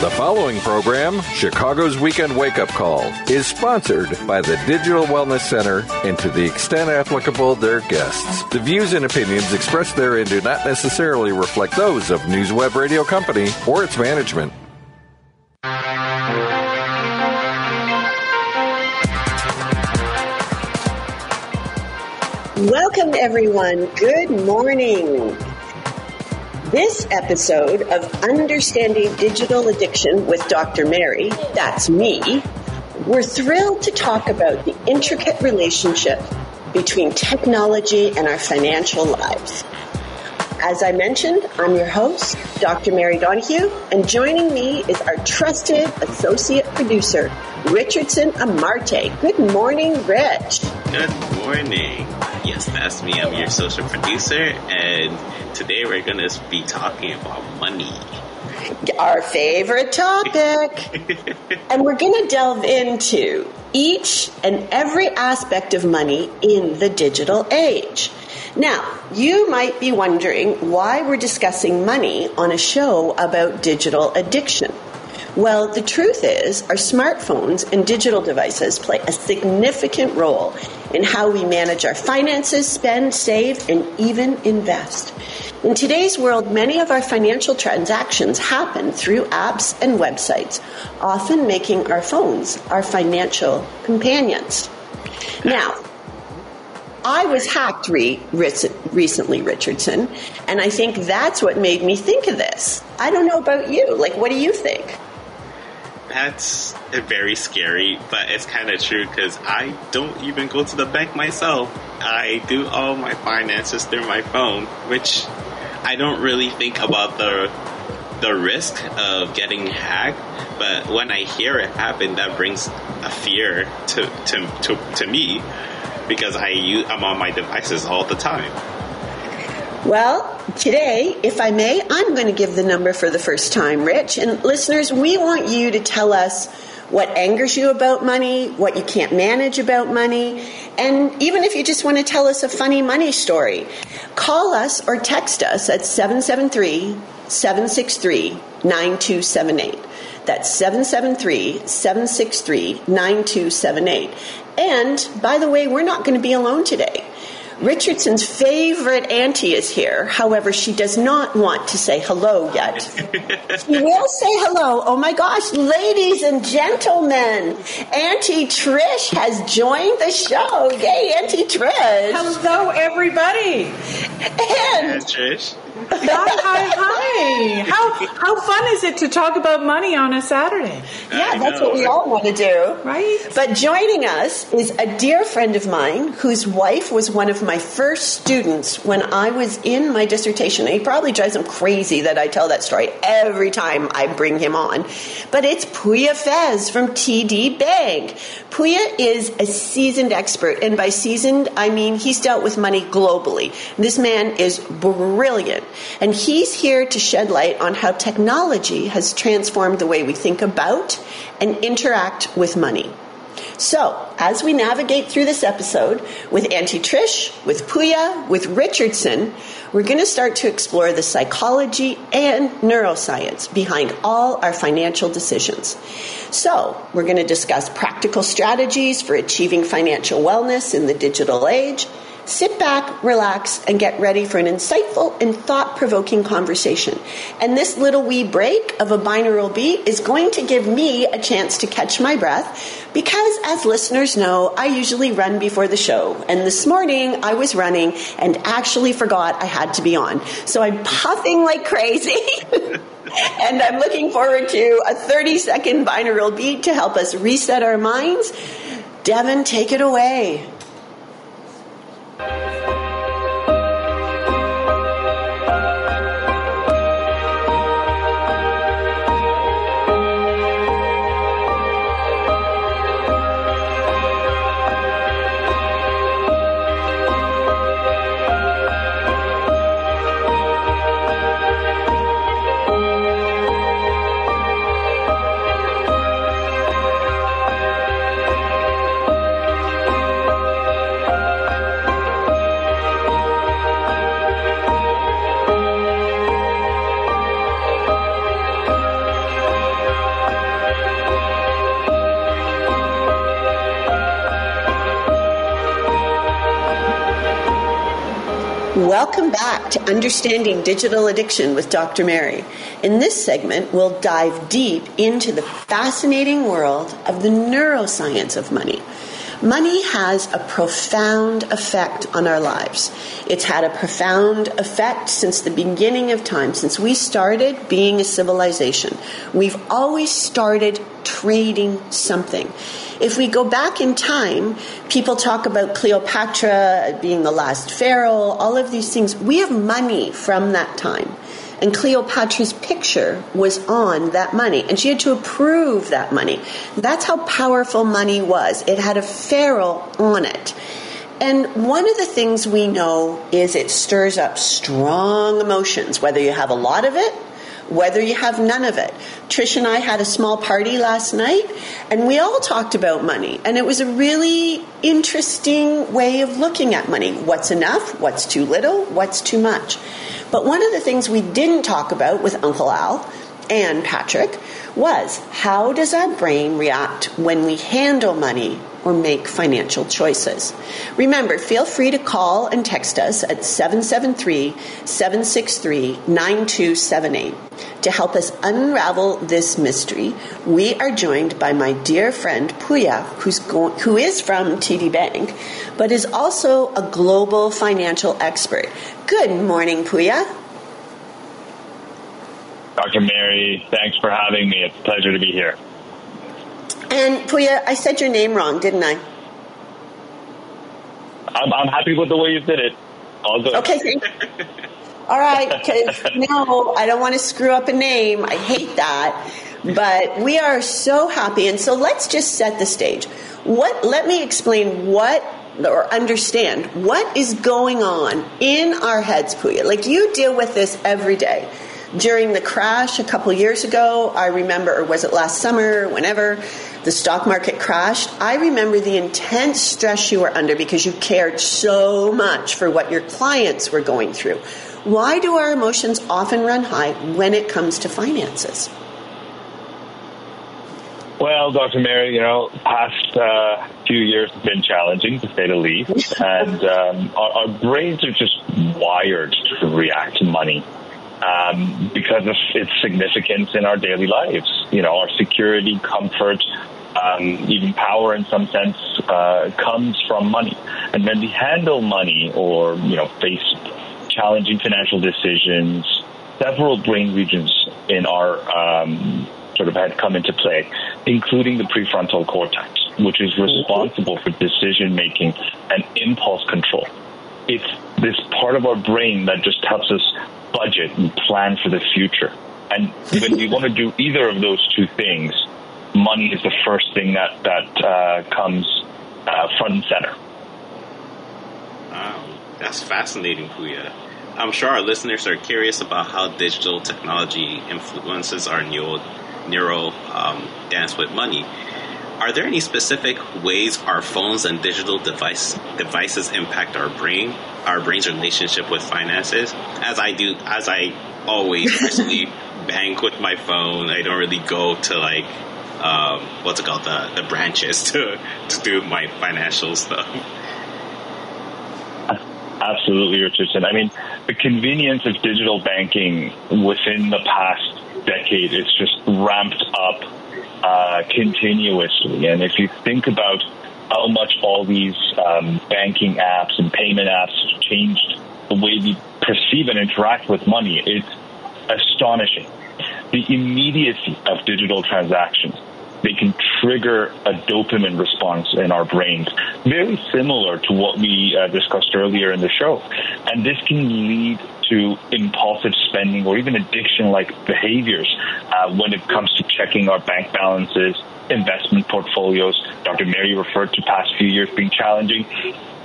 The following program, Chicago's Weekend Wake Up Call, is sponsored by the Digital Wellness Center and to the extent applicable, their guests. The views and opinions expressed therein do not necessarily reflect those of NewsWeb Radio Company or its management. Welcome, everyone. Good morning. This episode of Understanding Digital Addiction with Dr. Mary, that's me, we're thrilled to talk about the intricate relationship between technology and our financial lives. As I mentioned, I'm your host, Dr. Mary Donohue, and joining me is our trusted associate producer, Richardson Amarte. Good morning, Rich. Good morning. Yes, that's me. I'm your social producer, and today we're going to be talking about money. Our favorite topic. and we're going to delve into each and every aspect of money in the digital age. Now, you might be wondering why we're discussing money on a show about digital addiction. Well, the truth is, our smartphones and digital devices play a significant role in how we manage our finances, spend, save, and even invest. In today's world, many of our financial transactions happen through apps and websites, often making our phones our financial companions. Now, I was hacked re- recently, Richardson, and I think that's what made me think of this. I don't know about you. Like, what do you think? That's very scary, but it's kind of true because I don't even go to the bank myself. I do all my finances through my phone, which I don't really think about the the risk of getting hacked, but when I hear it happen, that brings a fear to to to, to me because I use, I'm on my devices all the time. Well, today, if I may, I'm going to give the number for the first time, Rich. And listeners, we want you to tell us what angers you about money, what you can't manage about money, and even if you just want to tell us a funny money story, call us or text us at 773 763 9278. That's 773 763 9278. And by the way, we're not going to be alone today. Richardson's favorite auntie is here. However, she does not want to say hello yet. she will say hello. Oh my gosh, ladies and gentlemen, Auntie Trish has joined the show. Yay, Auntie Trish. Hello, everybody. And Trish. Hi, hi, hi. How how fun is it to talk about money on a Saturday? Yeah, that's what we all want to do. Right. But joining us is a dear friend of mine whose wife was one of my first students when I was in my dissertation. He probably drives him crazy that I tell that story every time I bring him on. But it's Puya Fez from TD Bank. Puya is a seasoned expert, and by seasoned, I mean he's dealt with money globally. This man is brilliant. And he's here to shed light on how technology has transformed the way we think about and interact with money. So, as we navigate through this episode with Auntie Trish, with Puya, with Richardson, we're going to start to explore the psychology and neuroscience behind all our financial decisions. So, we're going to discuss practical strategies for achieving financial wellness in the digital age Sit back, relax, and get ready for an insightful and thought provoking conversation. And this little wee break of a binaural beat is going to give me a chance to catch my breath because, as listeners know, I usually run before the show. And this morning I was running and actually forgot I had to be on. So I'm puffing like crazy. and I'm looking forward to a 30 second binaural beat to help us reset our minds. Devin, take it away. Welcome back to Understanding Digital Addiction with Dr. Mary. In this segment, we'll dive deep into the fascinating world of the neuroscience of money. Money has a profound effect on our lives. It's had a profound effect since the beginning of time, since we started being a civilization. We've always started trading something. If we go back in time, people talk about Cleopatra being the last pharaoh, all of these things. We have money from that time. And Cleopatra's picture was on that money, and she had to approve that money. That's how powerful money was. It had a pharaoh on it. And one of the things we know is it stirs up strong emotions, whether you have a lot of it whether you have none of it. Trish and I had a small party last night, and we all talked about money. And it was a really interesting way of looking at money what's enough, what's too little, what's too much. But one of the things we didn't talk about with Uncle Al and Patrick was how does our brain react when we handle money or make financial choices. Remember, feel free to call and text us at 773 763 9278. To help us unravel this mystery, we are joined by my dear friend Puya, who's go- who is from TD Bank, but is also a global financial expert. Good morning, Puya. Dr. Mary, thanks for having me. It's a pleasure to be here. And Puya, I said your name wrong, didn't I? I'm, I'm happy with the way you did it. All good. Okay, All right, because no, I don't want to screw up a name. I hate that. But we are so happy, and so let's just set the stage. What? Let me explain what or understand what is going on in our heads, Puya. Like you deal with this every day during the crash a couple years ago, I remember, or was it last summer, whenever the stock market crashed, I remember the intense stress you were under because you cared so much for what your clients were going through. Why do our emotions often run high when it comes to finances? Well, Dr. Mary, you know, past uh, few years have been challenging to say the least, and um, our, our brains are just wired to react to money um, because of its significance in our daily lives. You know, our security, comfort, um, even power in some sense uh, comes from money. And when we handle money or, you know, face challenging financial decisions, several brain regions in our um, sort of head come into play, including the prefrontal cortex, which is responsible for decision making and impulse control. It's this part of our brain that just helps us budget and plan for the future. And when we want to do either of those two things, money is the first thing that that uh, comes uh, front and center. Wow, that's fascinating, Puya. I'm sure our listeners are curious about how digital technology influences our neural, neural um, dance with money. Are there any specific ways our phones and digital device devices impact our brain, our brain's relationship with finances? As I do, as I always personally bank with my phone, I don't really go to like um, what's it called the the branches to to do my financial stuff. Absolutely, Richardson. I mean, the convenience of digital banking within the past decade it's just ramped up uh, continuously. And if you think about how much all these um, banking apps and payment apps have changed the way we perceive and interact with money, it's astonishing. The immediacy of digital transactions they can trigger a dopamine response in our brains, very similar to what we uh, discussed earlier in the show. And this can lead to impulsive spending or even addiction like behaviors uh, when it comes to checking our bank balances, investment portfolios. Dr. Mary referred to past few years being challenging.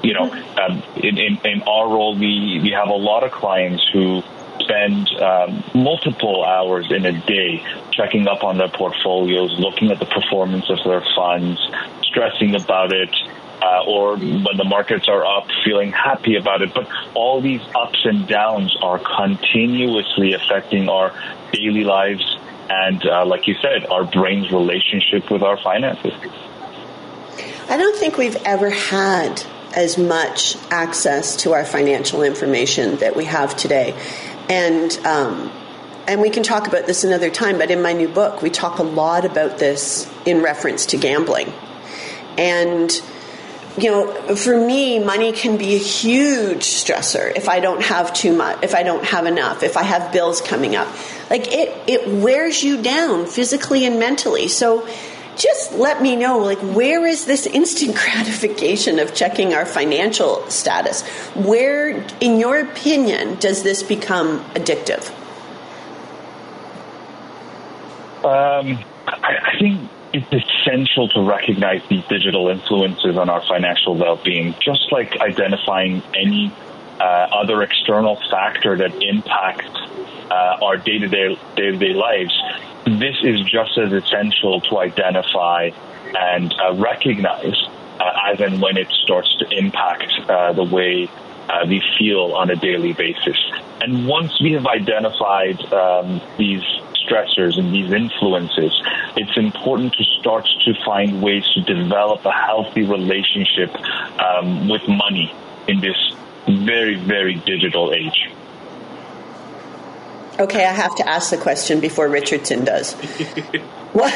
You know, um, in, in, in our role, we, we have a lot of clients who spend um, multiple hours in a day checking up on their portfolios, looking at the performance of their funds, stressing about it, uh, or when the markets are up, feeling happy about it. But all these ups and downs are continuously affecting our daily lives and, uh, like you said, our brain's relationship with our finances. I don't think we've ever had as much access to our financial information that we have today. And um, and we can talk about this another time, but in my new book, we talk a lot about this in reference to gambling. And you know, for me, money can be a huge stressor if I don't have too much, if I don't have enough, if I have bills coming up. Like it, it wears you down physically and mentally. So just let me know, like, where is this instant gratification of checking our financial status? Where, in your opinion, does this become addictive? Um, I, think it's essential to recognize these digital influences on our financial well-being, just like identifying any other external factor that impacts uh, our day-to-day day-to-day lives. This is just as essential to identify and uh, recognize uh, as and when it starts to impact uh, the way uh, we feel on a daily basis. And once we have identified um, these stressors and these influences, it's important to start to find ways to develop a healthy relationship um, with money in this very, very digital age. Okay, I have to ask the question before Richardson does. what,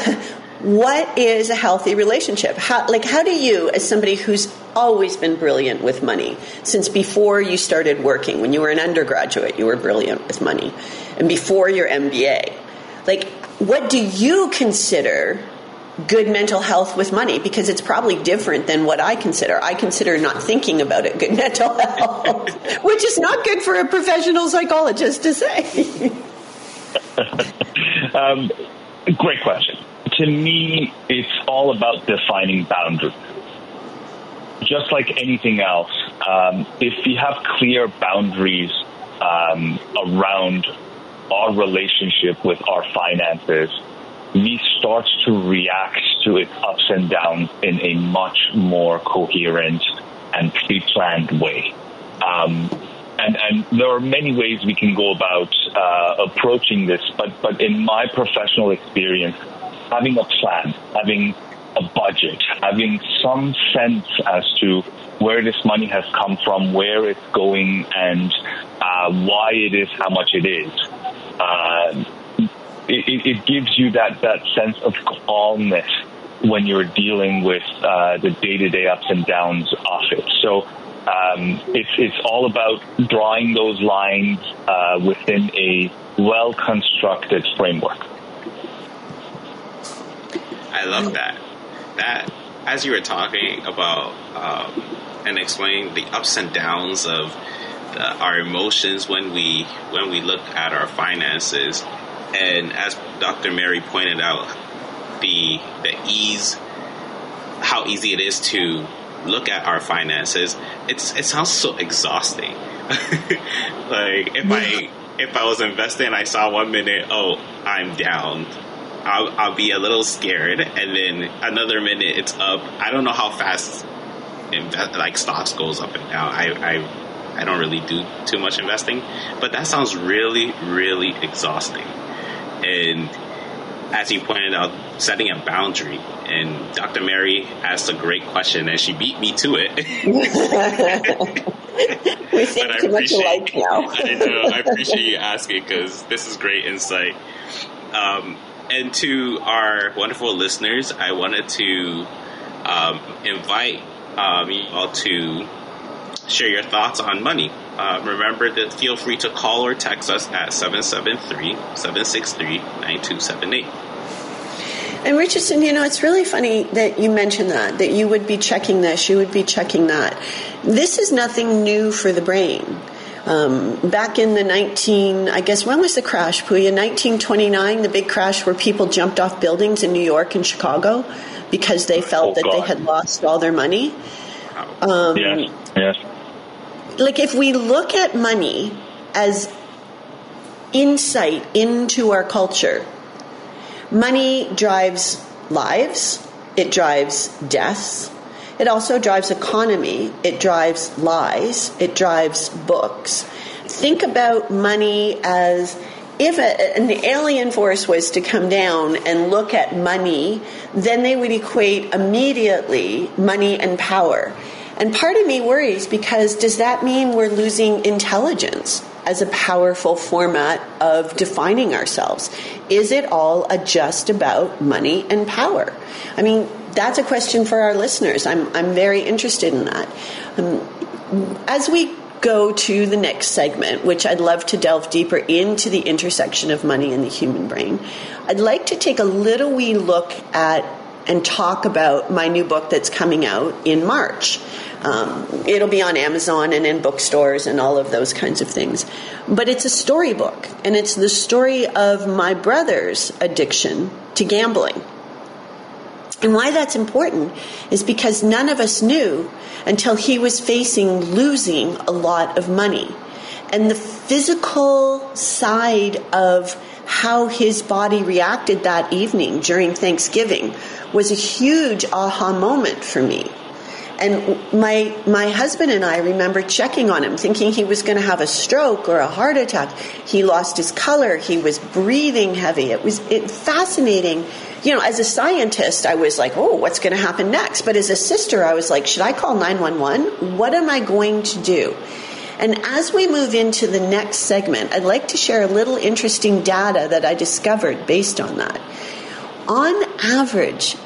what is a healthy relationship? How, like, how do you, as somebody who's always been brilliant with money, since before you started working, when you were an undergraduate, you were brilliant with money, and before your MBA, like, what do you consider good mental health with money? Because it's probably different than what I consider. I consider not thinking about it good mental health, which is not good for a professional psychologist to say. um, great question. To me, it's all about defining boundaries. Just like anything else, um, if we have clear boundaries um, around our relationship with our finances, we start to react to its ups and downs in a much more coherent and pre-planned way. Um, and, and there are many ways we can go about uh, approaching this, but, but in my professional experience, having a plan, having a budget, having some sense as to where this money has come from, where it's going, and uh, why it is how much it is. Uh, it, it, gives you that, that sense of calmness when you're dealing with uh, the day-to-day ups and downs of it. So um, it's it's all about drawing those lines uh, within a well-constructed framework. I love that. That as you were talking about um, and explaining the ups and downs of the, our emotions when we when we look at our finances, and as Dr. Mary pointed out, the the ease, how easy it is to look at our finances. It's it sounds so exhausting. like if I if I was investing, I saw one minute, oh, I'm down. I'll, I'll be a little scared, and then another minute it's up. I don't know how fast invest, like stocks goes up and down. I, I I don't really do too much investing, but that sounds really really exhausting. And as he pointed out, setting a boundary. And Dr. Mary asked a great question, and she beat me to it. we think too much alike now. I know. I appreciate you asking because this is great insight. Um, and to our wonderful listeners, I wanted to um, invite um, you all to share your thoughts on money. Uh, remember that feel free to call or text us at 773-763-9278. And Richardson, you know, it's really funny that you mentioned that, that you would be checking this, you would be checking that. This is nothing new for the brain. Um, back in the 19, I guess, when was the crash, Puya? 1929, the big crash where people jumped off buildings in New York and Chicago because they felt oh, that God. they had lost all their money. Um, yes, yes. Like, if we look at money as insight into our culture, money drives lives, it drives deaths, it also drives economy, it drives lies, it drives books. Think about money as if a, an alien force was to come down and look at money, then they would equate immediately money and power. And part of me worries because does that mean we're losing intelligence as a powerful format of defining ourselves? Is it all just about money and power? I mean, that's a question for our listeners. I'm, I'm very interested in that. Um, as we go to the next segment, which I'd love to delve deeper into the intersection of money and the human brain, I'd like to take a little wee look at and talk about my new book that's coming out in March. Um, it'll be on Amazon and in bookstores and all of those kinds of things. But it's a storybook, and it's the story of my brother's addiction to gambling. And why that's important is because none of us knew until he was facing losing a lot of money. And the physical side of how his body reacted that evening during Thanksgiving was a huge aha moment for me. And my my husband and I remember checking on him, thinking he was going to have a stroke or a heart attack. He lost his color. He was breathing heavy. It was it, fascinating. You know, as a scientist, I was like, "Oh, what's going to happen next?" But as a sister, I was like, "Should I call nine one one? What am I going to do?" And as we move into the next segment, I'd like to share a little interesting data that I discovered based on that. On average,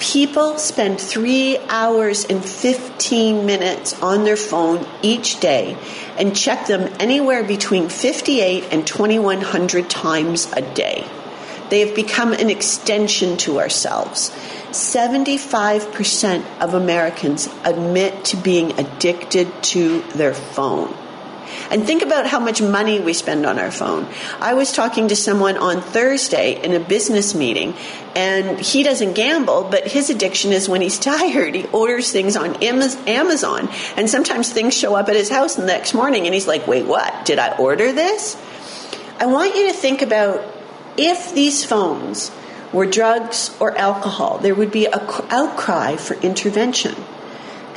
people spend three hours and 15 minutes on their phone each day and check them anywhere between 58 and 2100 times a day. They have become an extension to ourselves. 75% of Americans admit to being addicted to their phone. And think about how much money we spend on our phone. I was talking to someone on Thursday in a business meeting, and he doesn't gamble, but his addiction is when he's tired. He orders things on Amazon, and sometimes things show up at his house the next morning, and he's like, Wait, what? Did I order this? I want you to think about if these phones were drugs or alcohol, there would be an outcry for intervention.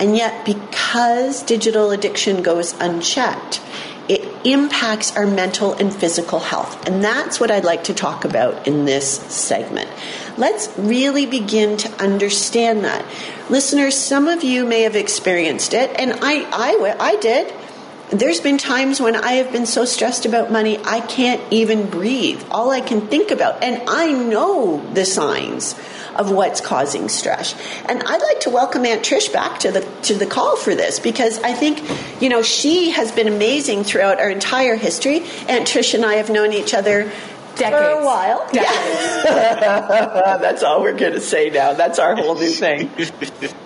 And yet, because digital addiction goes unchecked, it impacts our mental and physical health. And that's what I'd like to talk about in this segment. Let's really begin to understand that. Listeners, some of you may have experienced it, and I, I, I did. There's been times when I have been so stressed about money, I can't even breathe. All I can think about, and I know the signs of what's causing stress. And I'd like to welcome Aunt Trish back to the to the call for this because I think, you know, she has been amazing throughout our entire history. Aunt Trish and I have known each other Decades. for a while. Decades. Yeah. That's all we're going to say now. That's our whole new thing.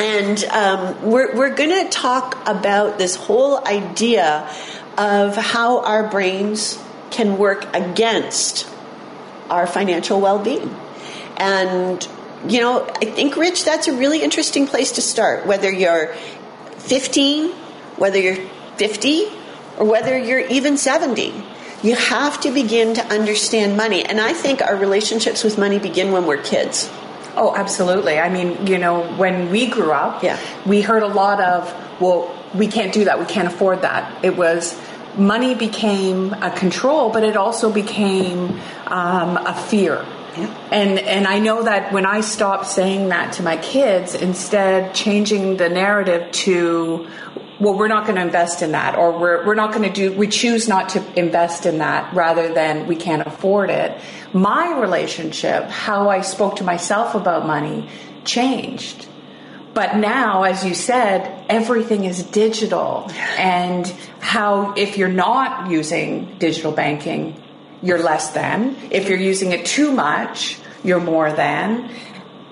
And um, we're, we're going to talk about this whole idea of how our brains can work against our financial well being. And, you know, I think, Rich, that's a really interesting place to start, whether you're 15, whether you're 50, or whether you're even 70. You have to begin to understand money. And I think our relationships with money begin when we're kids. Oh, absolutely. I mean, you know, when we grew up, Yeah. we heard a lot of, well, we can't do that, we can't afford that. It was money became a control, but it also became um, a fear. Yeah. And and I know that when I stopped saying that to my kids, instead changing the narrative to, well, we're not going to invest in that, or we're we're not going to do, we choose not to invest in that, rather than we can't afford it. My relationship, how I spoke to myself about money, changed. But now, as you said, everything is digital, and how if you're not using digital banking, you're less than. If you're using it too much, you're more than.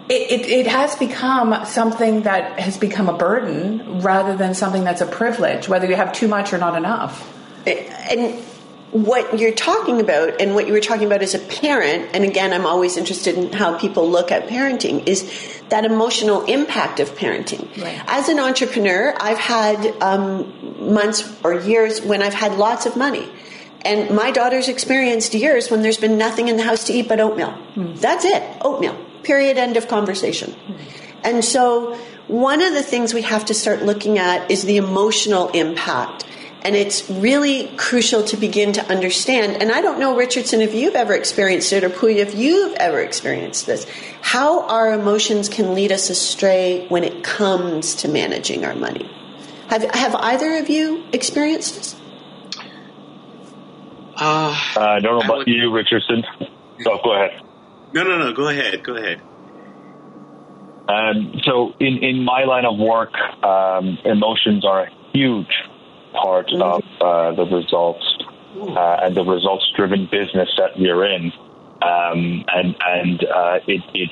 It, it, it has become something that has become a burden rather than something that's a privilege, whether you have too much or not enough. And what you're talking about, and what you were talking about as a parent, and again, I'm always interested in how people look at parenting, is that emotional impact of parenting. Right. As an entrepreneur, I've had um, months or years when I've had lots of money. And my daughter's experienced years when there's been nothing in the house to eat but oatmeal. That's it, oatmeal. Period, end of conversation. And so, one of the things we have to start looking at is the emotional impact. And it's really crucial to begin to understand. And I don't know, Richardson, if you've ever experienced it, or Pooya, if you've ever experienced this, how our emotions can lead us astray when it comes to managing our money. Have, have either of you experienced this? Uh, I don't know about would, you, Richardson. So go ahead. No, no, no. Go ahead. Go ahead. Um, so, in, in my line of work, um, emotions are a huge part mm-hmm. of uh, the results uh, and the results driven business that we're in. Um, and and uh, it, it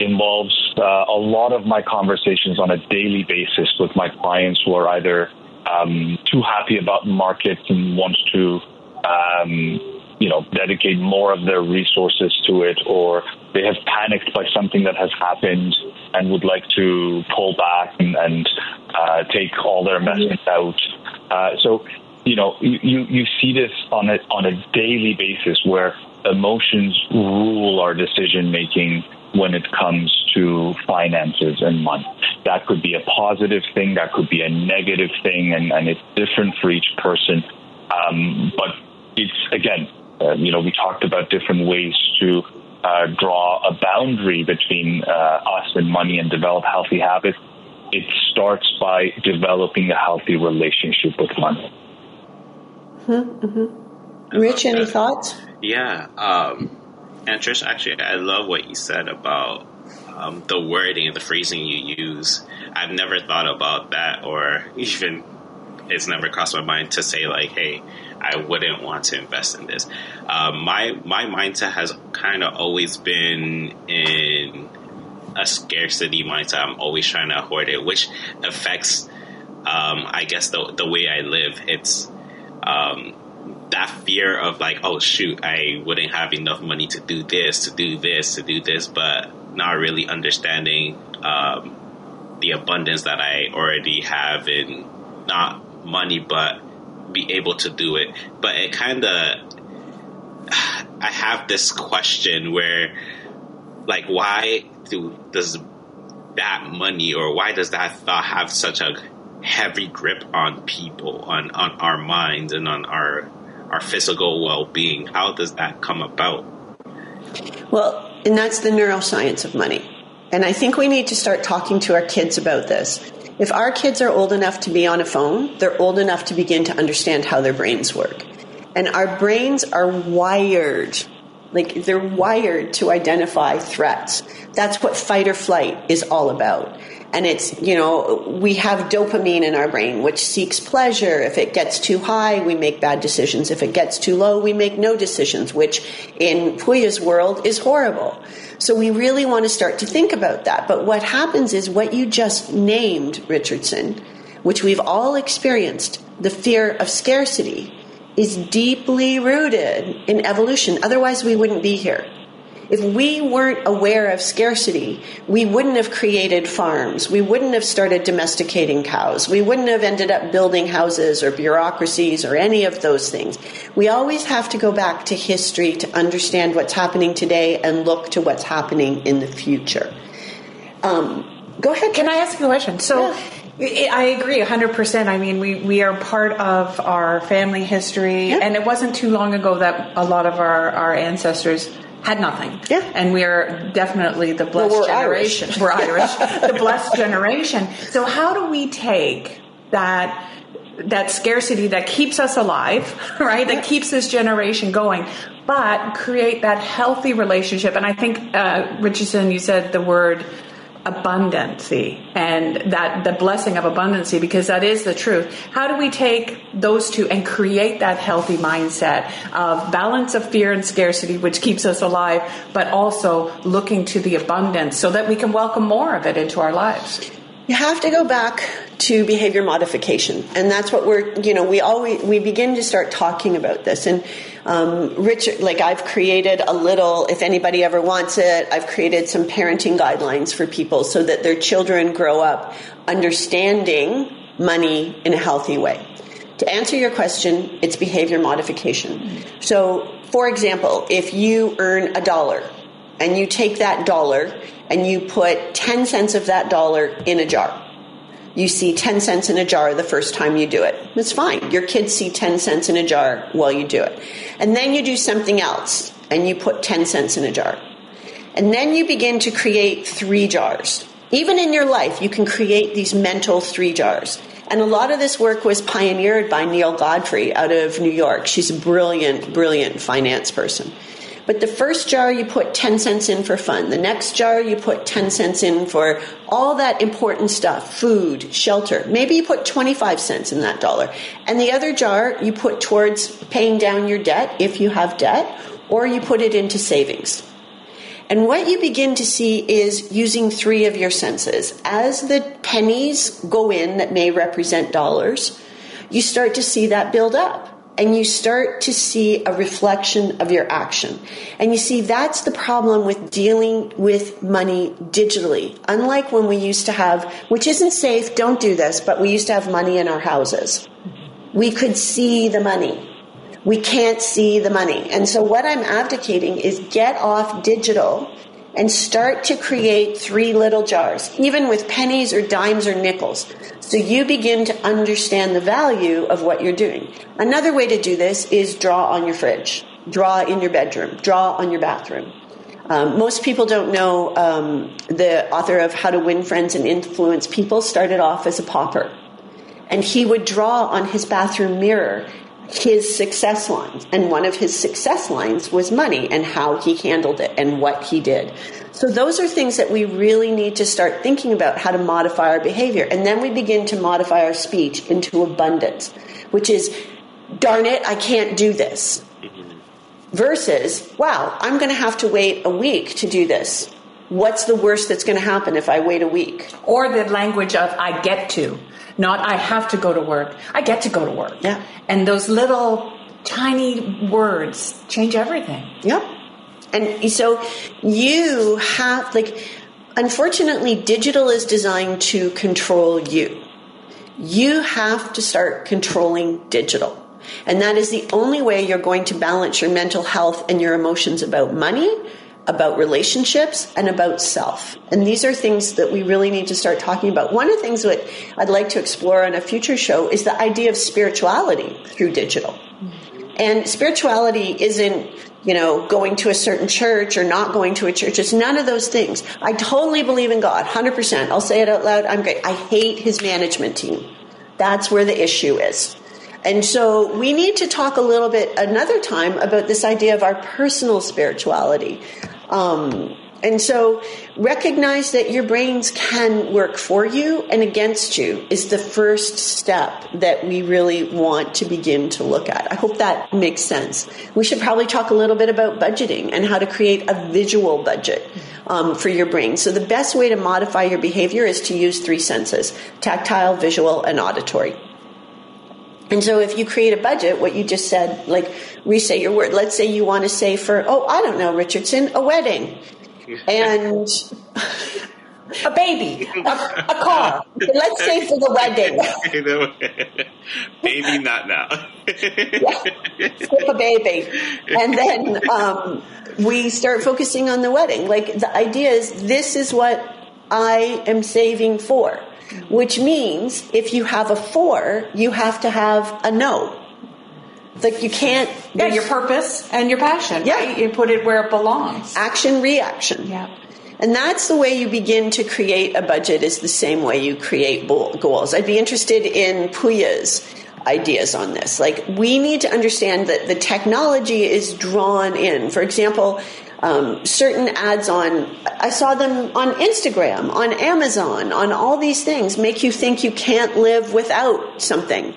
involves uh, a lot of my conversations on a daily basis with my clients who are either um, too happy about markets and want to um, you know, dedicate more of their resources to it, or they have panicked by something that has happened and would like to pull back and, and uh, take all their investments out. Uh, so, you know, you, you see this on a on a daily basis where emotions rule our decision making when it comes to finances and money. That could be a positive thing, that could be a negative thing, and, and it's different for each person. Um, but it's again, uh, you know, we talked about different ways to uh, draw a boundary between uh, us and money and develop healthy habits. It starts by developing a healthy relationship with money. Mm-hmm. mm-hmm. Rich, any thoughts? Yeah. Um, and Trish, actually, I love what you said about um, the wording and the phrasing you use. I've never thought about that, or even it's never crossed my mind to say like, "Hey, I wouldn't want to invest in this. Um, my my mindset has kind of always been in a scarcity mindset. I'm always trying to hoard it, which affects, um, I guess, the the way I live. It's um, that fear of like, oh shoot, I wouldn't have enough money to do this, to do this, to do this, but not really understanding um, the abundance that I already have in not money, but be able to do it. But it kind of, I have this question where, like, why do does that money or why does that thought have such a heavy grip on people, on on our minds, and on our our physical well being? How does that come about? Well, and that's the neuroscience of money. And I think we need to start talking to our kids about this. If our kids are old enough to be on a phone, they're old enough to begin to understand how their brains work. And our brains are wired, like they're wired to identify threats. That's what fight or flight is all about. And it's, you know, we have dopamine in our brain, which seeks pleasure. If it gets too high, we make bad decisions. If it gets too low, we make no decisions, which in puya's world is horrible. So we really want to start to think about that. But what happens is what you just named, Richardson, which we've all experienced, the fear of scarcity, is deeply rooted in evolution. Otherwise, we wouldn't be here. If we weren't aware of scarcity, we wouldn't have created farms. We wouldn't have started domesticating cows. We wouldn't have ended up building houses or bureaucracies or any of those things. We always have to go back to history to understand what's happening today and look to what's happening in the future. Um, go ahead. Can I ask you a question? So. Yeah. I agree 100%. I mean, we, we are part of our family history, yeah. and it wasn't too long ago that a lot of our, our ancestors had nothing. Yeah. And we are definitely the blessed well, we're generation. Irish. We're Irish. the blessed generation. So how do we take that that scarcity that keeps us alive, right? That keeps this generation going, but create that healthy relationship. And I think, uh, Richardson, you said the word abundancy and that the blessing of abundancy because that is the truth. How do we take those two and create that healthy mindset of balance of fear and scarcity which keeps us alive but also looking to the abundance so that we can welcome more of it into our lives you have to go back to behavior modification and that's what we're you know we always we begin to start talking about this and um, Richard, like I've created a little, if anybody ever wants it, I've created some parenting guidelines for people so that their children grow up understanding money in a healthy way. To answer your question, it's behavior modification. So, for example, if you earn a dollar and you take that dollar and you put 10 cents of that dollar in a jar, You see 10 cents in a jar the first time you do it. It's fine. Your kids see 10 cents in a jar while you do it. And then you do something else and you put 10 cents in a jar. And then you begin to create three jars. Even in your life, you can create these mental three jars. And a lot of this work was pioneered by Neale Godfrey out of New York. She's a brilliant, brilliant finance person. But the first jar you put 10 cents in for fun. The next jar you put 10 cents in for all that important stuff food, shelter. Maybe you put 25 cents in that dollar. And the other jar you put towards paying down your debt if you have debt, or you put it into savings. And what you begin to see is using three of your senses. As the pennies go in that may represent dollars, you start to see that build up and you start to see a reflection of your action. And you see, that's the problem with dealing with money digitally. Unlike when we used to have, which isn't safe, don't do this, but we used to have money in our houses. We could see the money. We can't see the money. And so what I'm advocating is get off digital and start to create three little jars, even with pennies or dimes or nickels. So you begin to understand the value of what you're doing. Another way to do this is draw on your fridge, draw in your bedroom, draw on your bathroom. Um, most people don't know um, the author of How to Win Friends and Influence People started off as a pauper. And he would draw on his bathroom mirror his success lines. And one of his success lines was money and how he handled it and what he did. So those are things that we really need to start thinking about how to modify our behavior. And then we begin to modify our speech into abundance, which is, darn it, I can't do this. Mm-hmm. Versus, wow, I'm going to have to wait a week to do this. What's the worst that's going to happen if I wait a week? Or the language of I get to. Not I have to go to work. I get to go to work. Yeah. And those little tiny words change everything. Yep. And so you have, like, unfortunately, digital is designed to control you. You have to start controlling digital. And that is the only way you're going to balance your mental health and your emotions about money, about relationships and about self. And these are things that we really need to start talking about. One of the things that I'd like to explore on a future show is the idea of spirituality through digital. And spirituality isn't, you know, going to a certain church or not going to a church. It's none of those things. I totally believe in God, 100%. I'll say it out loud. I'm great. I hate his management team. That's where the issue is. And so we need to talk a little bit another time about this idea of our personal spirituality. Um, and so recognize that your brains can work for you and against you is the first step that we really want to begin to look at. I hope that makes sense. We should probably talk a little bit about budgeting and how to create a visual budget um, for your brain. So the best way to modify your behavior is to use three senses, tactile, visual, and auditory. And so if you create a budget, what you just said, like re-say your word. Let's say you want to say for, oh, I don't know, Richardson, a wedding. And a baby, a, a car. Let's say for the wedding. baby, not now. yeah, skip a baby. And then um, we start focusing on the wedding. Like the idea is this is what I am saving for which means if you have a four, you have to have a no. Like you can't. Yeah, your purpose and your passion. Yeah. Right? You put it where it belongs. Action, reaction. Yeah. And that's the way you begin to create a budget is the same way you create goals. I'd be interested in Puya's ideas on this. Like we need to understand that the technology is drawn in. For example, um, certain ads on, I saw them on Instagram, on Amazon, on all these things make you think you can't live without something.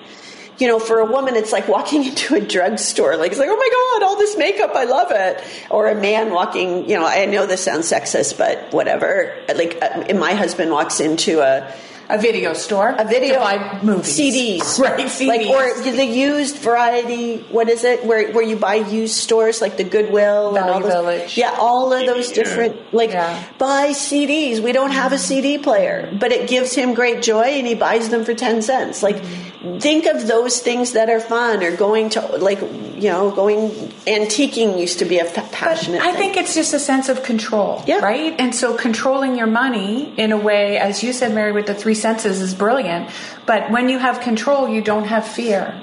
You know, for a woman, it's like walking into a drugstore. Like, it's like, oh my God, all this makeup, I love it. Or a man walking, you know, I know this sounds sexist, but whatever. Like, uh, my husband walks into a, a video store, a video to buy movies, CDs, right? CDs. Like or the used variety. What is it? Where where you buy used stores like the Goodwill Value and all those. Village. Yeah, all of those different like Yeah. buy CDs. We don't have a mm-hmm. CD player, but it gives him great joy, and he buys them for ten cents. Like mm-hmm. think of those things that are fun, or going to like you know going antiquing used to be a fa- passionate. I thing. think it's just a sense of control, Yeah. right? And so controlling your money in a way, as you said, Mary, with the three senses is brilliant. But when you have control, you don't have fear.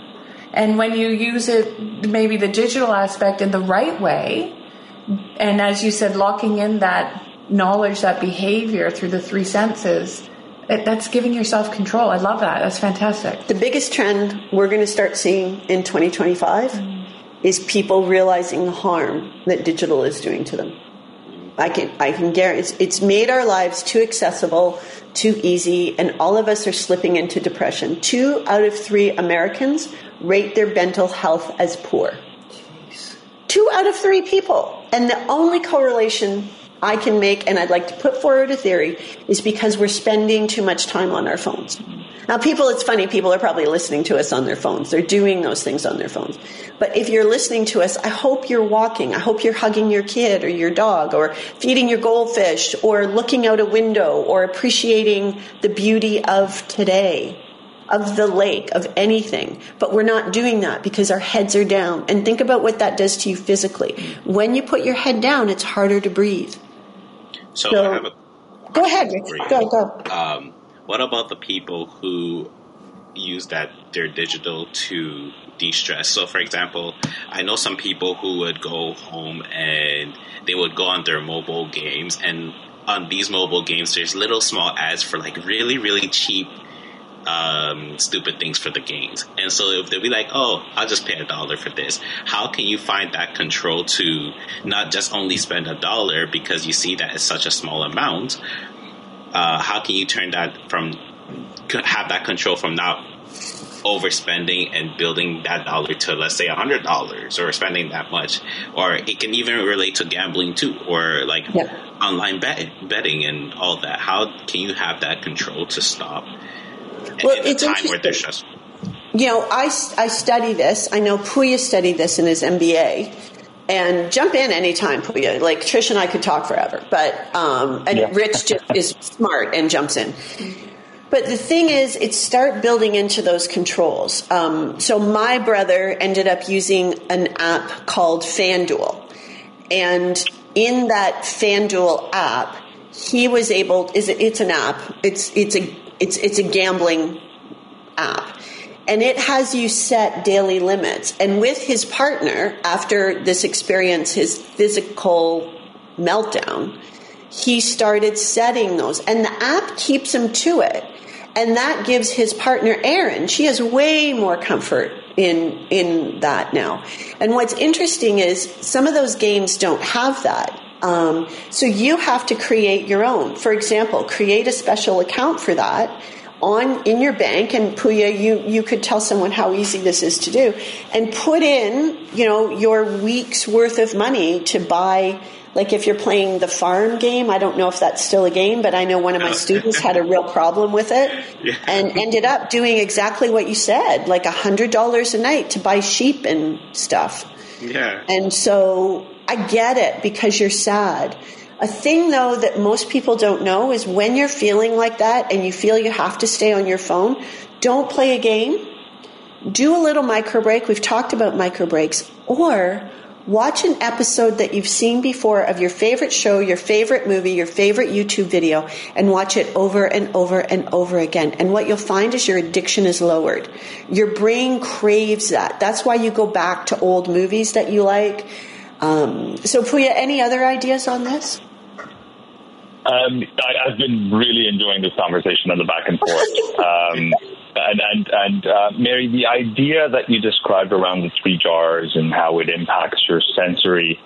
And when you use it, maybe the digital aspect in the right way, and as you said, locking in that knowledge, that behavior through the three senses, that's giving yourself control. I love that. That's fantastic. The biggest trend we're going to start seeing in 2025 mm. is people realizing the harm that digital is doing to them. I can I can guarantee it's, it's made our lives too accessible, too easy, and all of us are slipping into depression. Two out of three Americans rate their mental health as poor. Jeez. Two out of three people, and the only correlation I can make, and I'd like to put forward a theory, is because we're spending too much time on our phones. Now, people, it's funny, people are probably listening to us on their phones. They're doing those things on their phones. But if you're listening to us, I hope you're walking. I hope you're hugging your kid or your dog or feeding your goldfish or looking out a window or appreciating the beauty of today of the lake, of anything. But we're not doing that because our heads are down. And think about what that does to you physically. When you put your head down, it's harder to breathe. So, so I have a go ahead. Go go. Um, what about the people who use that their digital to de-stress? So, for example, I know some people who would go home and they would go on their mobile games, and on these mobile games, there's little small ads for like really, really cheap um, stupid things for the games. And so if they'll be like, oh, I'll just pay a dollar for this, how can you find that control to not just only spend a dollar because you see that it's such a small amount, uh, how can you turn that from have that control from not overspending and building that dollar to let's say a hundred dollars or spending that much or it can even relate to gambling too or like yep. online bet- betting and all that how can you have that control to stop well, in a it's time where they're stressful you know I, I study this i know puya studied this in his mba and jump in anytime, Puya. Like Trish and I could talk forever, but um, and yeah. Rich just is smart and jumps in. But the thing is, it's start building into those controls. Um, so my brother ended up using an app called FanDuel, and in that FanDuel app, he was able. Is it, it's an app. It's it's a it's it's a gambling app and it has you set daily limits. And with his partner, after this experience, his physical meltdown, he started setting those. And the app keeps him to it. And that gives his partner, Erin, she has way more comfort in, in that now. And what's interesting is some of those games don't have that. Um, so you have to create your own. For example, create a special account for that on in your bank and Puya you you could tell someone how easy this is to do and put in you know your week's worth of money to buy like if you're playing the farm game I don't know if that's still a game but I know one of my students had a real problem with it yeah. and ended up doing exactly what you said like a hundred dollars a night to buy sheep and stuff yeah and so I get it because you're sad a thing though that most people don't know is when you're feeling like that and you feel you have to stay on your phone, don't play a game. Do a little micro break. We've talked about micro breaks or watch an episode that you've seen before of your favorite show, your favorite movie, your favorite YouTube video and watch it over and over and over again. And what you'll find is your addiction is lowered. Your brain craves that. That's why you go back to old movies that you like. Um, so, Puya, any other ideas on this? Um, I, have been really enjoying this conversation and the back and forth. Um, and and, and uh, Mary, the idea that you described around the three jars and how it impacts your sensory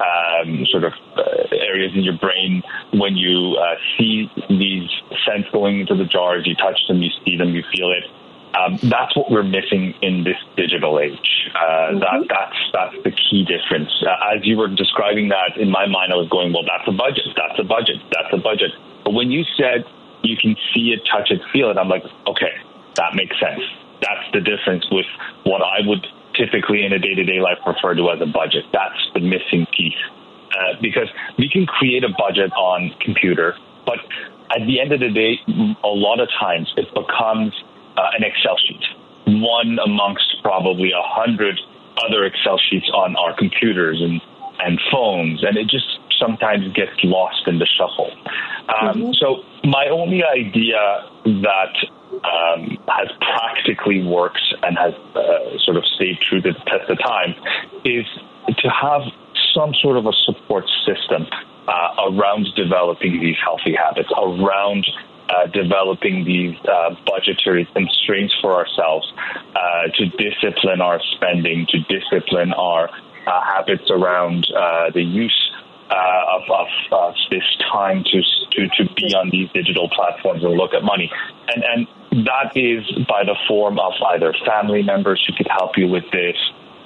um, sort of uh, areas in your brain when you uh, see these cents going into the jars, you touch them, you see them, you feel it. Um, that's what we're missing in this digital age. Uh, mm-hmm. That that's that's the key difference. Uh, as you were describing that, in my mind, I was going, "Well, that's a budget. That's a budget. That's a budget." But when you said you can see it, touch it, feel it, I'm like, "Okay, that makes sense." That's the difference with what I would typically in a day-to-day life refer to as a budget. That's the missing piece. Uh, because we can create a budget on computer, but at the end of the day, a lot of times it becomes uh, an Excel sheet, one amongst probably a hundred other Excel sheets on our computers and, and phones, and it just sometimes gets lost in the shuffle. Um, mm-hmm. So my only idea that um, has practically worked and has uh, sort of stayed true to the test of time is to have some sort of a support system uh, around developing these healthy habits, around uh, developing these uh, budgetary constraints for ourselves uh, to discipline our spending, to discipline our uh, habits around uh, the use of, of, this time to, to, to be on these digital platforms and look at money. And, and that is by the form of either family members who could help you with this,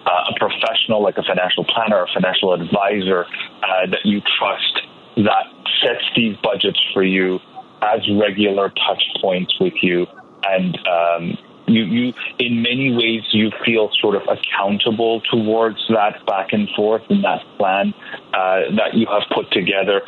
uh, a professional like a financial planner or financial advisor uh, that you trust that sets these budgets for you, has regular touch points with you, and um, you, you, in many ways, you feel sort of accountable towards that back and forth and that plan uh, that you have put together.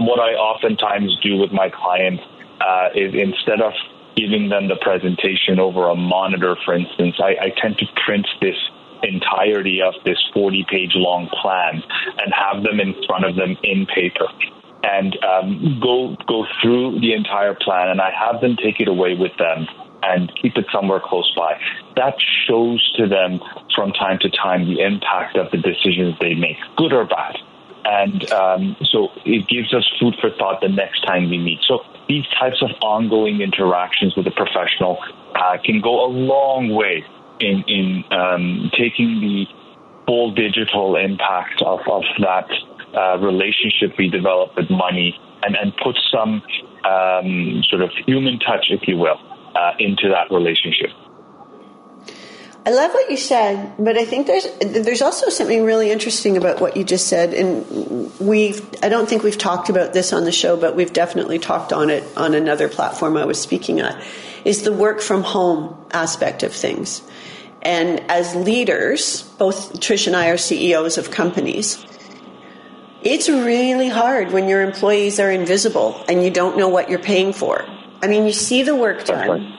What I oftentimes do with my clients uh, is instead of giving them the presentation over a monitor, for instance, I, I tend to print this entirety of this 40 page long plan and have them in front of them in paper and um, go go through the entire plan and I have them take it away with them and keep it somewhere close by. That shows to them from time to time the impact of the decisions they make, good or bad. And um, so it gives us food for thought the next time we meet. So these types of ongoing interactions with a professional uh, can go a long way in, in um, taking the full digital impact of, of that uh, relationship we develop with money and, and put some um, sort of human touch, if you will, uh, into that relationship. I love what you said, but I think there's there's also something really interesting about what you just said, and we've I don't think we've talked about this on the show, but we've definitely talked on it on another platform I was speaking at, is the work from home aspect of things. And as leaders, both Trish and I are CEOs of companies. It's really hard when your employees are invisible and you don't know what you're paying for. I mean, you see the work done.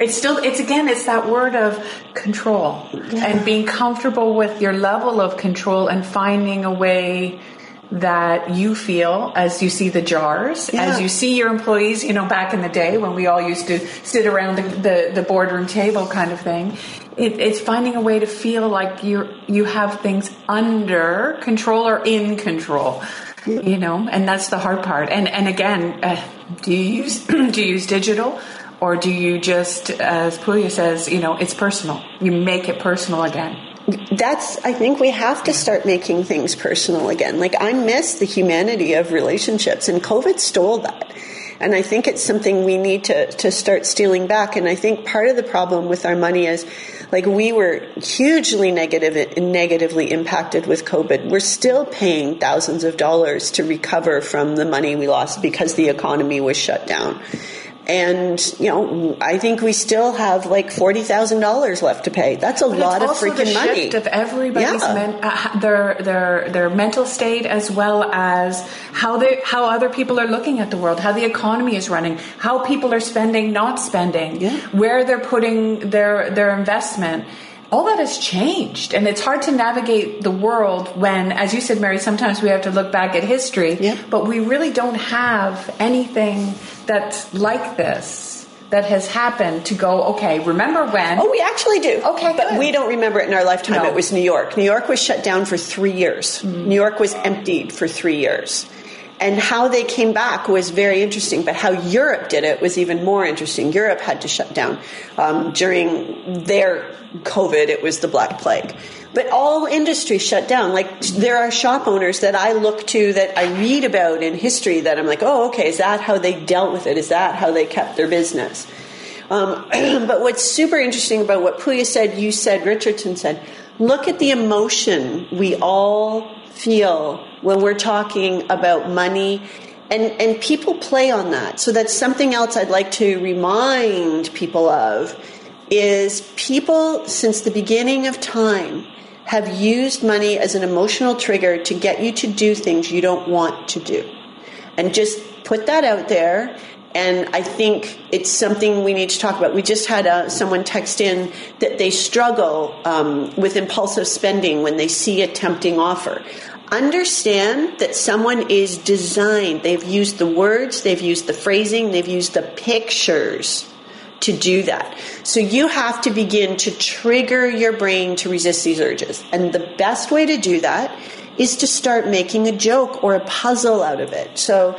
It's still, it's again, it's that word of control yeah. and being comfortable with your level of control and finding a way that you feel as you see the jars, yeah. as you see your employees, you know, back in the day when we all used to sit around the, the, the boardroom table kind of thing. It, it's finding a way to feel like you you have things under control or in control you know and that's the hard part and and again uh, do you use do you use digital or do you just as Puya says you know it's personal you make it personal again that's i think we have to start making things personal again like i miss the humanity of relationships and covid stole that and i think it's something we need to to start stealing back and i think part of the problem with our money is like we were hugely negative, negatively impacted with COVID. We're still paying thousands of dollars to recover from the money we lost because the economy was shut down. And you know, I think we still have like forty thousand dollars left to pay. That's a but lot of freaking money. Of everybody's yeah. men, uh, their their their mental state, as well as how they how other people are looking at the world, how the economy is running, how people are spending, not spending, yeah. where they're putting their their investment all that has changed and it's hard to navigate the world when as you said mary sometimes we have to look back at history yeah. but we really don't have anything that's like this that has happened to go, okay, remember when? Oh, we actually do. Okay, But good. we don't remember it in our lifetime. No. It was New York. New York was shut down for three years. Mm-hmm. New York was emptied for three years. And how they came back was very interesting, but how Europe did it was even more interesting. Europe had to shut down. Um, during their COVID, it was the Black Plague. But all industries shut down. Like there are shop owners that I look to that I read about in history that I'm like, oh, okay, is that how they dealt with it? Is that how they kept their business? Um, but what's super interesting about what Puya said, you said, Richardson said, look at the emotion we all feel when we're talking about money and and people play on that so that's something else i'd like to remind people of is people since the beginning of time have used money as an emotional trigger to get you to do things you don't want to do. And just put that out there. And I think it's something we need to talk about. We just had uh, someone text in that they struggle um, with impulsive spending when they see a tempting offer. Understand that someone is designed, they've used the words, they've used the phrasing, they've used the pictures to do that. So you have to begin to trigger your brain to resist these urges. And the best way to do that is to start making a joke or a puzzle out of it. So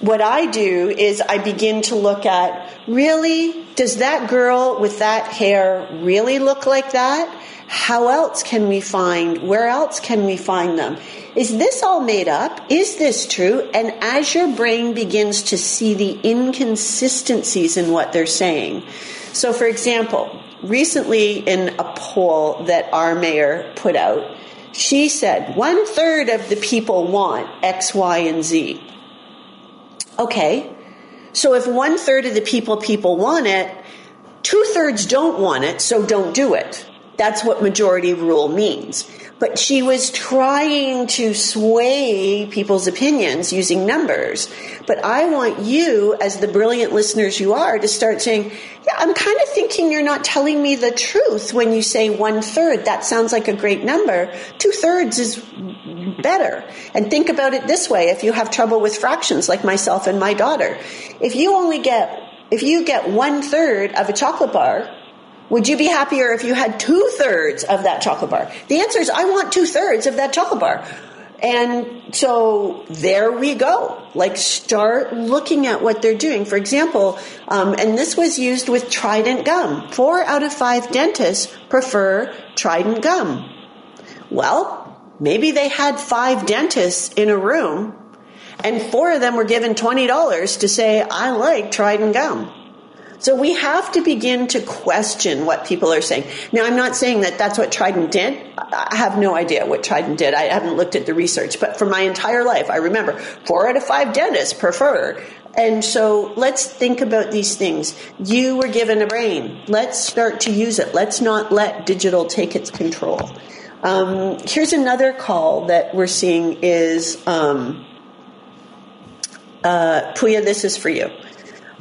what I do is I begin to look at really, does that girl with that hair really look like that? How else can we find, where else can we find them? Is this all made up? Is this true? And as your brain begins to see the inconsistencies in what they're saying. So, for example, recently in a poll that our mayor put out, she said one third of the people want X, Y, and Z. Okay, so if one third of the people people want it, two thirds don't want it, so don't do it. That's what majority rule means. But she was trying to sway people's opinions using numbers. But I want you, as the brilliant listeners you are, to start saying, yeah, I'm kind of thinking you're not telling me the truth when you say one third. That sounds like a great number. Two thirds is better. And think about it this way. If you have trouble with fractions, like myself and my daughter, if you only get, if you get one third of a chocolate bar, would you be happier if you had two thirds of that chocolate bar? The answer is I want two thirds of that chocolate bar. And so there we go. Like start looking at what they're doing. For example, um, and this was used with Trident gum. Four out of five dentists prefer Trident gum. Well, maybe they had five dentists in a room and four of them were given $20 to say, I like Trident gum. So we have to begin to question what people are saying. Now, I'm not saying that that's what Trident did. I have no idea what Trident did. I haven't looked at the research, but for my entire life, I remember four out of five dentists prefer. And so let's think about these things. You were given a brain. Let's start to use it. Let's not let digital take its control. Um, here's another call that we're seeing is um, uh, Puya, this is for you.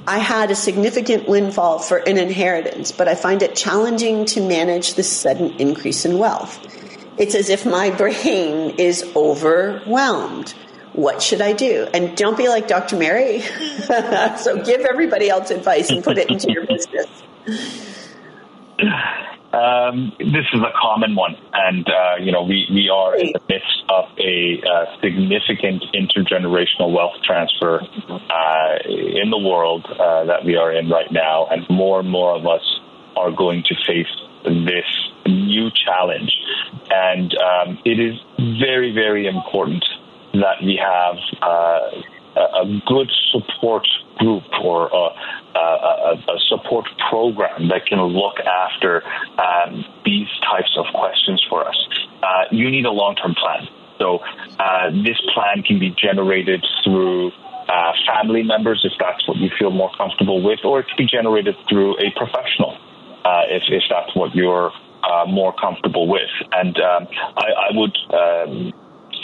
I had a significant windfall for an inheritance, but I find it challenging to manage this sudden increase in wealth. It's as if my brain is overwhelmed. What should I do? And don't be like Dr. Mary. so give everybody else advice and put it into your business. Um, this is a common one, and uh, you know we, we are in the midst of a uh, significant intergenerational wealth transfer uh, in the world uh, that we are in right now, and more and more of us are going to face this new challenge, and um, it is very very important that we have a good support group or a, a, a, support program that can look after um, these types of questions for us. Uh, you need a long-term plan. So uh, this plan can be generated through uh, family members if that's what you feel more comfortable with, or it can be generated through a professional uh, if, if that's what you're uh, more comfortable with. And um, I, I, would um,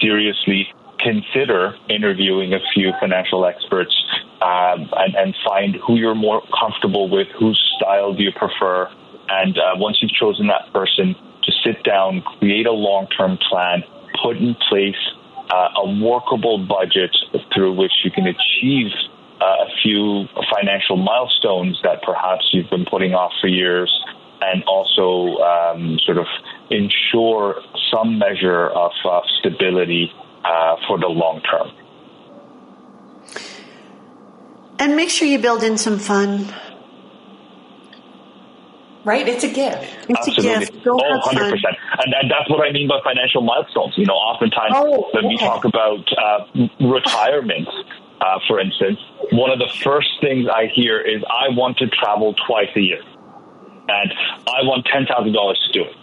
seriously consider interviewing a few financial experts um, and, and, find who you're more comfortable with, whose style do you prefer. And uh, once you've chosen that person, to sit down, create a long term plan, put in place uh, a workable budget through which you can achieve uh, a few financial milestones that perhaps you've been putting off for years, and also um, sort of ensure some measure of uh, stability uh, for the long term. And make sure you build in some fun. Right? It's a gift. It's Absolutely. a gift. Go oh, 100%. And, and, that's what I mean by financial milestones. You know, oftentimes oh, when we talk about uh, retirement, uh, for instance, one of the first things I hear is I want to travel twice a year. And I want $10,000 to do it.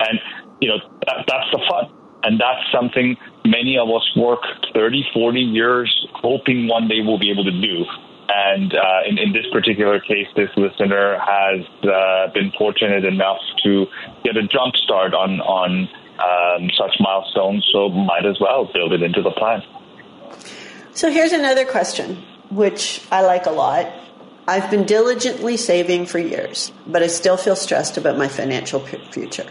And, you know, that, that's the fun. And that's something many of us work 30, 40 years hoping one day we'll be able to do. And uh, in, in, this particular case, this listener has uh, been fortunate enough to get a jump start on, on um, such milestones, so might as well build it into the plan. So here's another question, which I like a lot. I've been diligently saving for years, but I still feel stressed about my financial future.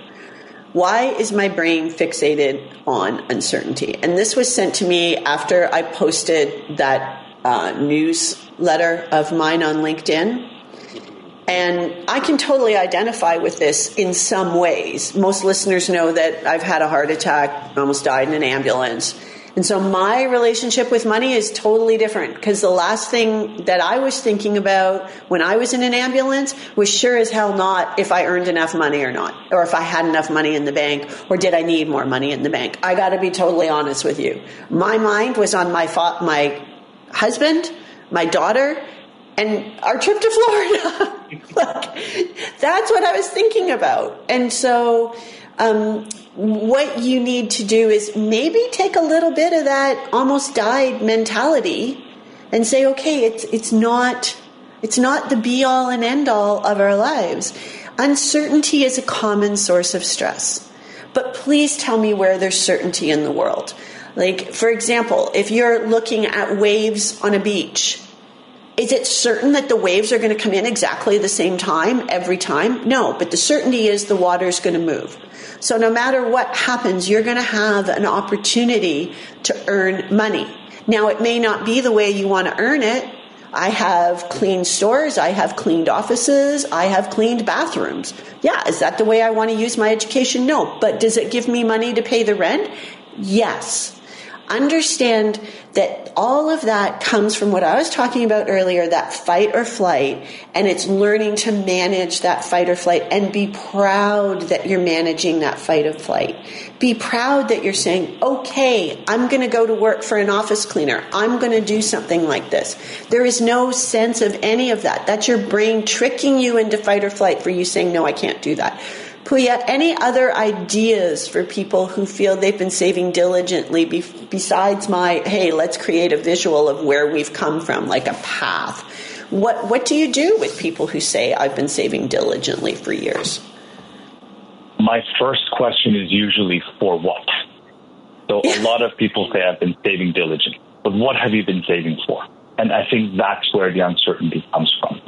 Why is my brain fixated on uncertainty? And this was sent to me after I posted that uh, newsletter of mine on LinkedIn. And I can totally identify with this in some ways. Most listeners know that I've had a heart attack, almost died in an ambulance. And so my relationship with money is totally different because the last thing that I was thinking about when I was in an ambulance was sure as hell not if I earned enough money or not, or if I had enough money in the bank, or did I need more money in the bank. I got to be totally honest with you. My mind was on my fa- my husband, my daughter, and our trip to Florida. like, that's what I was thinking about. And so, um, what you need to do is maybe take a little bit of that almost died mentality and say, okay, it's, it's not, it's not the be all and end all of our lives. Uncertainty is a common source of stress. But please tell me where there's certainty in the world. Like, for example, if you're looking at waves on a beach, is it certain that the waves are going to come in exactly the same time every time? No, but the certainty is the water is going to move. So no matter what happens, you're going to have an opportunity to earn money. Now, it may not be the way you want to earn it. I have cleaned stores. I have cleaned offices. I have cleaned bathrooms. Yeah, is that the way I want to use my education? No. But does it give me money to pay the rent? Yes understand that all of that comes from what I was talking about earlier, that fight or flight, and it's learning to manage that fight or flight and be proud that you're managing that fight or flight. Be proud that you're saying, okay, I'm going to go to work for an office cleaner. I'm going to do something like this. There is no sense of any of that. That's your brain tricking you into fight or flight for you saying, no, I can't do that. Puya, any other ideas for people who feel they've been saving diligently be- besides my, hey, let's create a visual of where we've come from, like a path? What, what do you do with people who say, I've been saving diligently for years? My first question is usually, for what? So a lot of people say, I've been saving diligently, but what have you been saving for? And I think that's where the uncertainty comes from.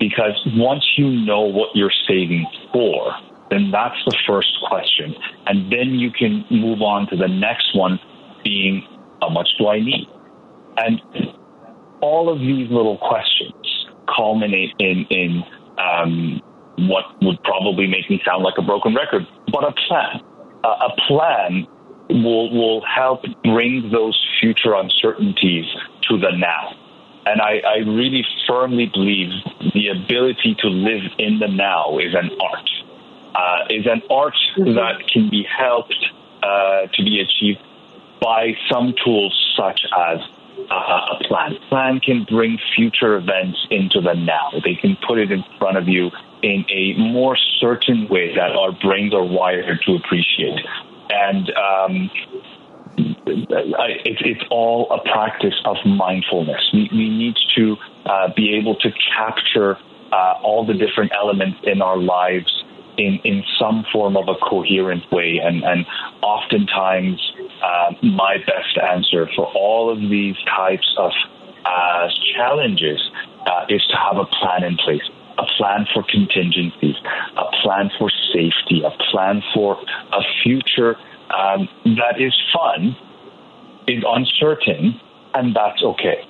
Because once you know what you're saving for, then that's the first question. And then you can move on to the next one being, how much do I need? And all of these little questions culminate in, in um, what would probably make me sound like a broken record, but a plan. Uh, a plan will, will help bring those future uncertainties to the now. And I, I really firmly believe the ability to live in the now is an art uh, is an art mm-hmm. that can be helped uh, to be achieved by some tools such as uh, a plan. Plan can bring future events into the now. They can put it in front of you in a more certain way that our brains are wired to appreciate. And um, it, it's all a practice of mindfulness. We, we need to uh, be able to capture uh, all the different elements in our lives in, in some form of a coherent way. And, and oftentimes, uh, my best answer for all of these types of uh, challenges uh, is to have a plan in place. A plan for contingencies, a plan for safety, a plan for a future um, that is fun, is uncertain, and that's okay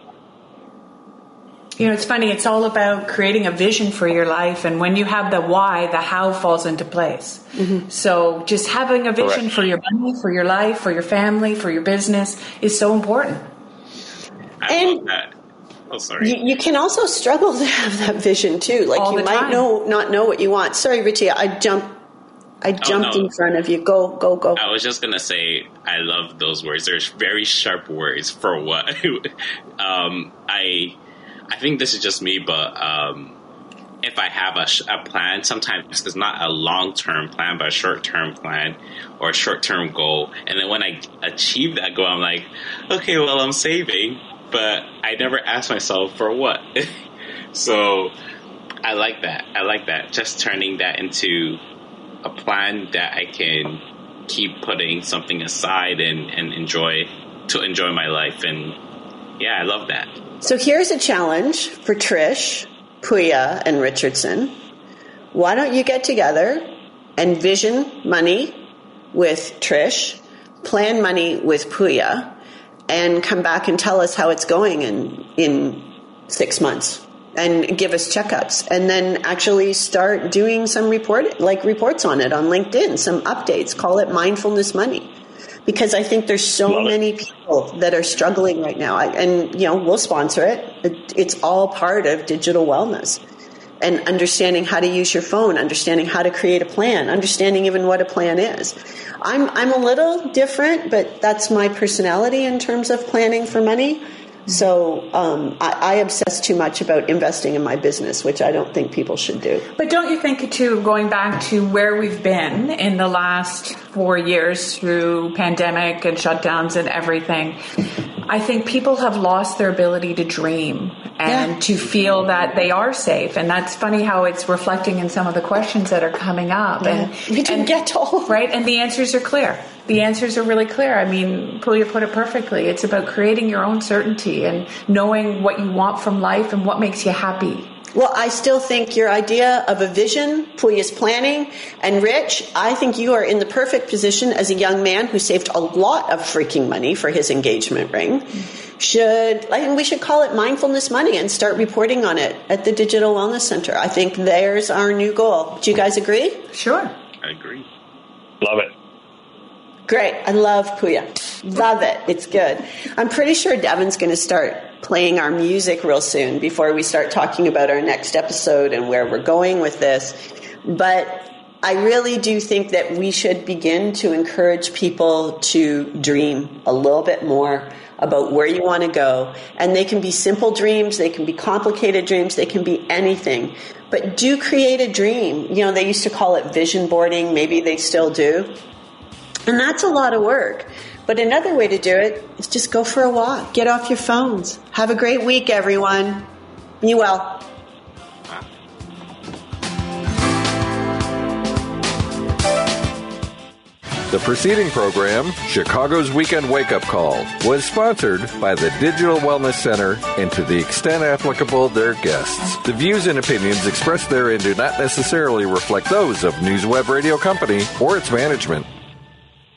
you know, it's funny. It's all about creating a vision for your life, and when you have the why, the how falls into place. Mm-hmm. So, just having a vision Correct. for your money, for your life, for your family, for your business is so important. I and Oh, sorry. You, you, can also struggle to have that vision too. Like all you might time. know not know what you want. Sorry, Richie, I jumped. I oh, jumped oh, no. in front of you. Go, go, go. I was just gonna say I love those words. They're very sharp words for what. um, I I think this is just me, but um, if I have a, a, plan, sometimes it's not a long term plan, but a short term plan or a short term goal. And then when I achieve that goal, I'm like, okay, well, I'm saving, but I never ask myself for what. so I like that. I like that. Just turning that into a plan that I can keep putting something aside and, and enjoy to enjoy my life. And yeah, I love that. So here's a challenge for Trish, Puya, and Richardson. Why don't you get together and vision money with Trish, plan money with Puya, and come back and tell us how it's going in in six months and give us checkups and then actually start doing some report like reports on it on LinkedIn, some updates, call it mindfulness money. Because I think there's so Love it. many people that are struggling right now. I, and, you know, we'll sponsor it. it. It's all part of digital wellness and understanding how to use your phone, understanding how to create a plan, understanding even what a plan is. I'm, I'm a little different, but that's my personality in terms of planning for money. So um, I, I obsess too much about investing in my business, which I don't think people should do. But don't you think, too, going back to where we've been in the last four years through pandemic and shutdowns and everything, I think people have lost their ability to dream and Yeah. to feel that they are safe. And that's funny how it's reflecting in some of the questions that are coming up. And We didn't and- get to all right, and the answers are clear. The answers are really clear. I mean, Puya put it perfectly. It's about creating your own certainty and knowing what you want from life and what makes you happy. Well, I still think your idea of a vision, Puya's planning, and Rich, I think you are in the perfect position as a young man who saved a lot of freaking money for his engagement ring. Should I think we should call it mindfulness money and start reporting on it at the Digital Wellness Center. I think there's our new goal. Do you guys agree? Sure. I agree. Love it. Great. I love Puya. Love it. It's good. I'm pretty sure Devin's going to start playing our music real soon before we start talking about our next episode and where we're going with this. But I really do think that we should begin to encourage people to dream a little bit more about where you want to go. And they can be simple dreams, they can be complicated dreams, they can be anything. But do create a dream. You know, they used to call it vision boarding, maybe they still do. And that's a lot of work. But another way to do it is just go for a walk, get off your phones. Have a great week, everyone. Be well. The preceding program, Chicago's Weekend Wake Up Call, was sponsored by the Digital Wellness Center and to the extent applicable, their guests. The views and opinions expressed therein do not necessarily reflect those of News Web Radio Company or its management.